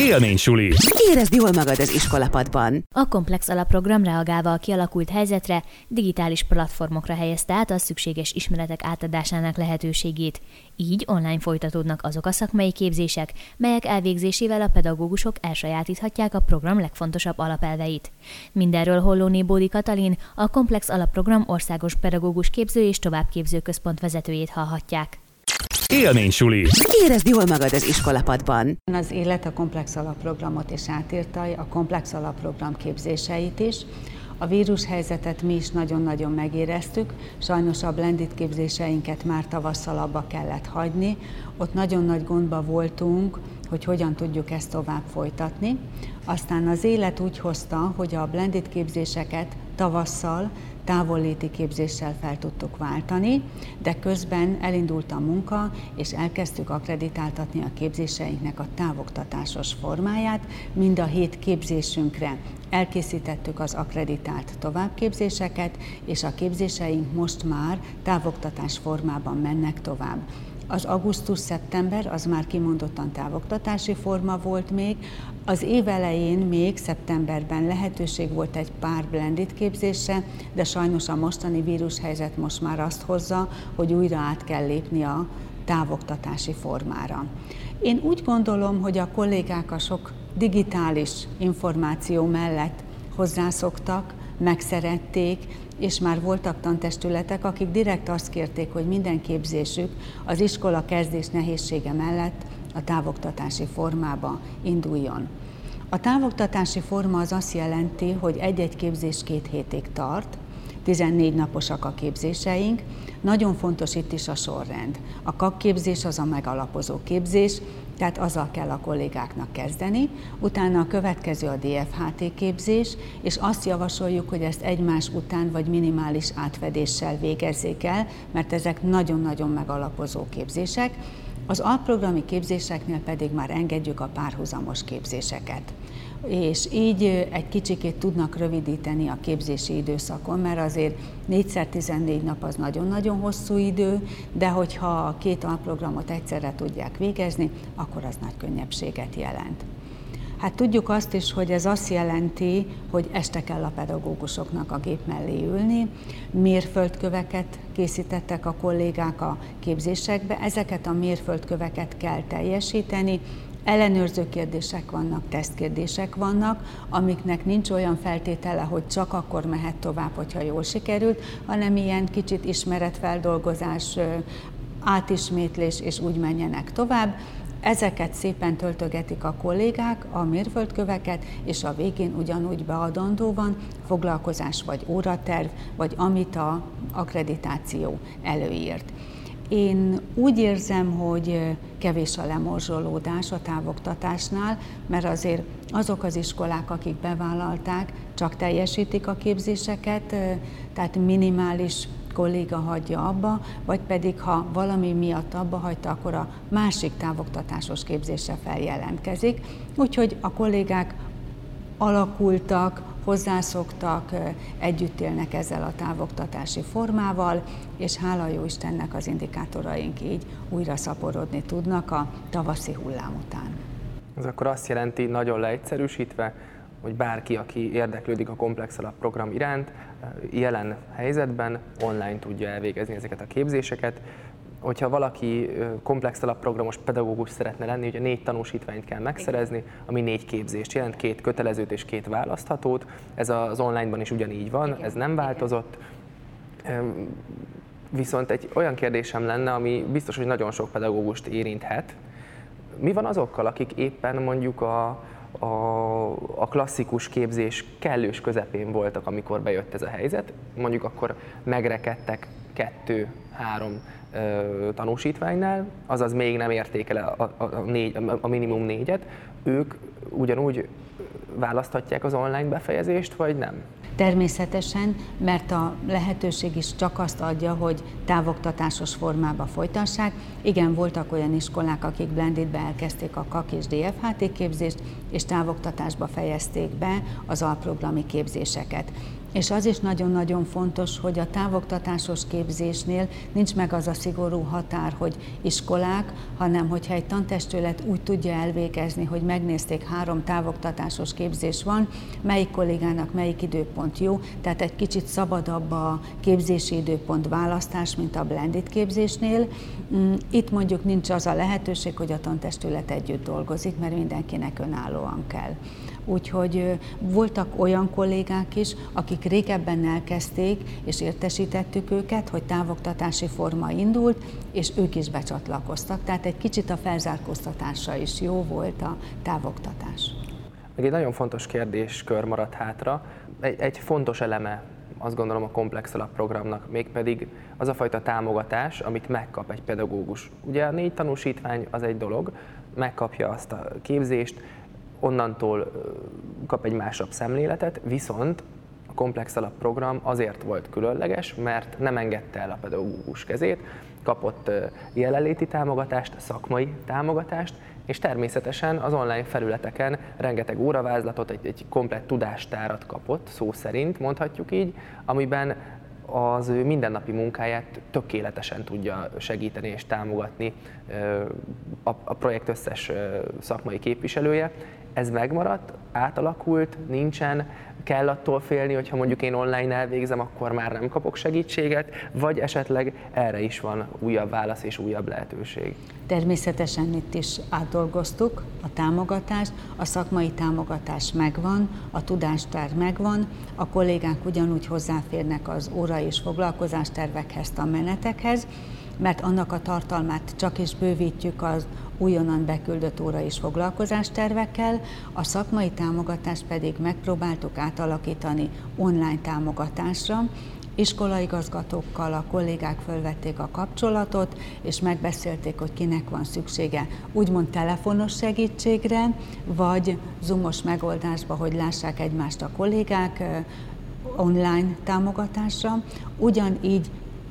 Élménysuli. Érezd jól magad az iskolapadban. A Komplex alapprogram reagálva a kialakult helyzetre digitális platformokra helyezte át a szükséges ismeretek átadásának lehetőségét. Így online folytatódnak azok a szakmai képzések, melyek elvégzésével a pedagógusok elsajátíthatják a program legfontosabb alapelveit. Mindenről Hollóné Bódi Katalin, a Komplex alapprogram országos pedagógus képző és továbbképző központ vezetőjét hallhatják. Élménysuli. Érezd jól magad az iskolapadban. Az élet a komplex alapprogramot is átírta, a komplex alapprogram képzéseit is. A vírushelyzetet mi is nagyon-nagyon megéreztük, sajnos a blended képzéseinket már tavasszal abba kellett hagyni. Ott nagyon nagy gondba voltunk, hogy hogyan tudjuk ezt tovább folytatni. Aztán az élet úgy hozta, hogy a blended képzéseket tavasszal távolléti képzéssel fel tudtuk váltani, de közben elindult a munka, és elkezdtük akreditáltatni a képzéseinknek a távoktatásos formáját. Mind a hét képzésünkre elkészítettük az akreditált továbbképzéseket, és a képzéseink most már távoktatás formában mennek tovább. Az augusztus-szeptember az már kimondottan távoktatási forma volt még, az év elején még szeptemberben lehetőség volt egy pár blended képzésre, de sajnos a mostani vírushelyzet most már azt hozza, hogy újra át kell lépni a távoktatási formára. Én úgy gondolom, hogy a kollégák a sok digitális információ mellett hozzászoktak, megszerették, és már voltak tantestületek, akik direkt azt kérték, hogy minden képzésük az iskola kezdés nehézsége mellett a távoktatási formába induljon. A távoktatási forma az azt jelenti, hogy egy-egy képzés két hétig tart, 14 naposak a képzéseink. Nagyon fontos itt is a sorrend. A kakképzés az a megalapozó képzés, tehát azzal kell a kollégáknak kezdeni. Utána a következő a DFHT képzés, és azt javasoljuk, hogy ezt egymás után vagy minimális átvedéssel végezzék el, mert ezek nagyon-nagyon megalapozó képzések. Az alprogrami képzéseknél pedig már engedjük a párhuzamos képzéseket és így egy kicsikét tudnak rövidíteni a képzési időszakon, mert azért 4x14 nap az nagyon-nagyon hosszú idő, de hogyha a két alprogramot egyszerre tudják végezni, akkor az nagy könnyebbséget jelent. Hát tudjuk azt is, hogy ez azt jelenti, hogy este kell a pedagógusoknak a gép mellé ülni, mérföldköveket készítettek a kollégák a képzésekbe, ezeket a mérföldköveket kell teljesíteni, ellenőrző kérdések vannak, tesztkérdések vannak, amiknek nincs olyan feltétele, hogy csak akkor mehet tovább, hogyha jól sikerült, hanem ilyen kicsit ismeretfeldolgozás, átismétlés, és úgy menjenek tovább. Ezeket szépen töltögetik a kollégák, a mérföldköveket, és a végén ugyanúgy beadandó van foglalkozás vagy óraterv, vagy amit a akkreditáció előírt. Én úgy érzem, hogy kevés a lemorzsolódás a távoktatásnál, mert azért azok az iskolák, akik bevállalták, csak teljesítik a képzéseket, tehát minimális kolléga hagyja abba, vagy pedig ha valami miatt abba hagyta, akkor a másik távoktatásos képzésre feljelentkezik. Úgyhogy a kollégák alakultak, hozzászoktak, együtt élnek ezzel a távoktatási formával, és hála jó Istennek az indikátoraink így újra szaporodni tudnak a tavaszi hullám után. Ez akkor azt jelenti, nagyon leegyszerűsítve, hogy bárki, aki érdeklődik a komplex alapprogram iránt, jelen helyzetben online tudja elvégezni ezeket a képzéseket, hogyha valaki komplex alapprogramos pedagógus szeretne lenni, ugye négy tanúsítványt kell megszerezni, ami négy képzést jelent, két kötelezőt és két választhatót. Ez az onlineban is ugyanígy van, ez nem változott. Viszont egy olyan kérdésem lenne, ami biztos, hogy nagyon sok pedagógust érinthet. Mi van azokkal, akik éppen mondjuk a, a, a klasszikus képzés kellős közepén voltak, amikor bejött ez a helyzet, mondjuk akkor megrekedtek kettő, három tanúsítványnál, azaz még nem érték el a, a, a, négy, a minimum négyet, ők ugyanúgy választhatják az online befejezést, vagy nem? Természetesen, mert a lehetőség is csak azt adja, hogy távoktatásos formába folytassák. Igen, voltak olyan iskolák, akik blendedbe elkezdték a KAK és DFHT képzést, és távoktatásba fejezték be az alprogrami képzéseket. És az is nagyon-nagyon fontos, hogy a távoktatásos képzésnél nincs meg az a szigorú határ, hogy iskolák, hanem hogyha egy tantestület úgy tudja elvégezni, hogy megnézték három távoktatásos képzés van, melyik kollégának melyik időpont jó, tehát egy kicsit szabadabb a képzési időpont választás, mint a blended képzésnél. Mm, itt mondjuk nincs az a lehetőség, hogy a tantestület együtt dolgozik, mert mindenkinek önállóan kell. Úgyhogy voltak olyan kollégák is, akik régebben elkezdték, és értesítettük őket, hogy távoktatási forma indult, és ők is becsatlakoztak. Tehát egy kicsit a felzárkóztatásra is jó volt a távoktatás. Még egy nagyon fontos kérdéskör maradt hátra. Egy, egy fontos eleme azt gondolom a komplex alapprogramnak, mégpedig az a fajta támogatás, amit megkap egy pedagógus. Ugye a négy tanúsítvány az egy dolog, megkapja azt a képzést, onnantól kap egy másabb szemléletet, viszont a komplex alapprogram azért volt különleges, mert nem engedte el a pedagógus kezét, kapott jelenléti támogatást, szakmai támogatást, és természetesen az online felületeken rengeteg óravázlatot, egy, egy komplett tudástárat kapott, szó szerint mondhatjuk így, amiben az ő mindennapi munkáját tökéletesen tudja segíteni és támogatni a, projekt összes szakmai képviselője, ez megmaradt, átalakult, nincsen, kell attól félni, hogyha mondjuk én online elvégzem, akkor már nem kapok segítséget, vagy esetleg erre is van újabb válasz és újabb lehetőség. Természetesen itt is átdolgoztuk a támogatást, a szakmai támogatás megvan, a tudástár megvan, a kollégák ugyanúgy hozzáférnek az óra és foglalkozástervekhez, a menetekhez, mert annak a tartalmát csak is bővítjük az újonnan beküldött óra és foglalkozástervekkel, a szakmai támogatást pedig megpróbáltuk átalakítani online támogatásra, iskolaigazgatókkal a kollégák fölvették a kapcsolatot, és megbeszélték, hogy kinek van szüksége úgymond telefonos segítségre, vagy zoomos megoldásba, hogy lássák egymást a kollégák, online támogatásra. Ugyanígy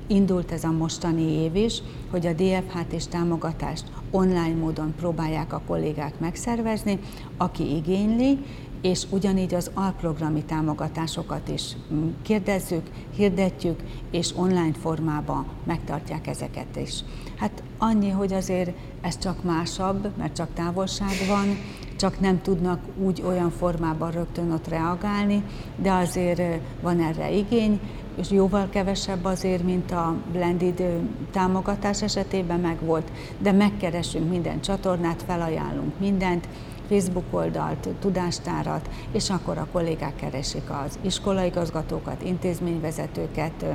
indult ez a mostani év is, hogy a DFH-t és támogatást online módon próbálják a kollégák megszervezni, aki igényli, és ugyanígy az alprogrami támogatásokat is kérdezzük, hirdetjük, és online formában megtartják ezeket is. Hát annyi, hogy azért ez csak másabb, mert csak távolság van, csak nem tudnak úgy olyan formában rögtön ott reagálni, de azért van erre igény, és jóval kevesebb azért, mint a blended támogatás esetében meg volt, de megkeresünk minden csatornát, felajánlunk mindent, Facebook oldalt, tudástárat, és akkor a kollégák keresik az iskolaigazgatókat, intézményvezetőket,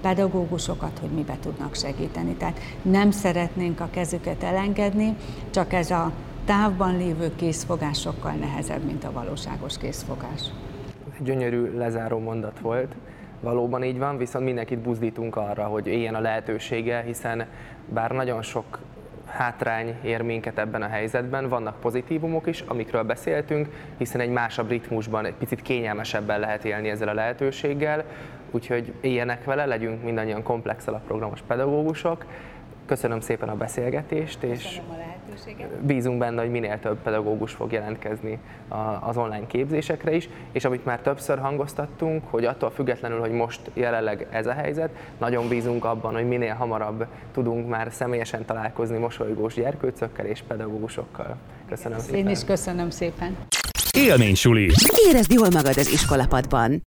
pedagógusokat, hogy mibe tudnak segíteni. Tehát nem szeretnénk a kezüket elengedni, csak ez a távban lévő készfogás sokkal nehezebb, mint a valóságos készfogás. Gyönyörű lezáró mondat volt valóban így van, viszont mindenkit buzdítunk arra, hogy éljen a lehetősége, hiszen bár nagyon sok hátrány ér minket ebben a helyzetben, vannak pozitívumok is, amikről beszéltünk, hiszen egy másabb ritmusban, egy picit kényelmesebben lehet élni ezzel a lehetőséggel, úgyhogy éljenek vele, legyünk mindannyian komplex alapprogramos pedagógusok. Köszönöm szépen a beszélgetést, és bízunk benne, hogy minél több pedagógus fog jelentkezni az online képzésekre is, és amit már többször hangoztattunk, hogy attól függetlenül, hogy most jelenleg ez a helyzet, nagyon bízunk abban, hogy minél hamarabb tudunk már személyesen találkozni mosolygós gyerkőcökkel és pedagógusokkal. Köszönöm szépen. Én is köszönöm szépen. Élmény suli. Érezd jól magad az iskolapadban.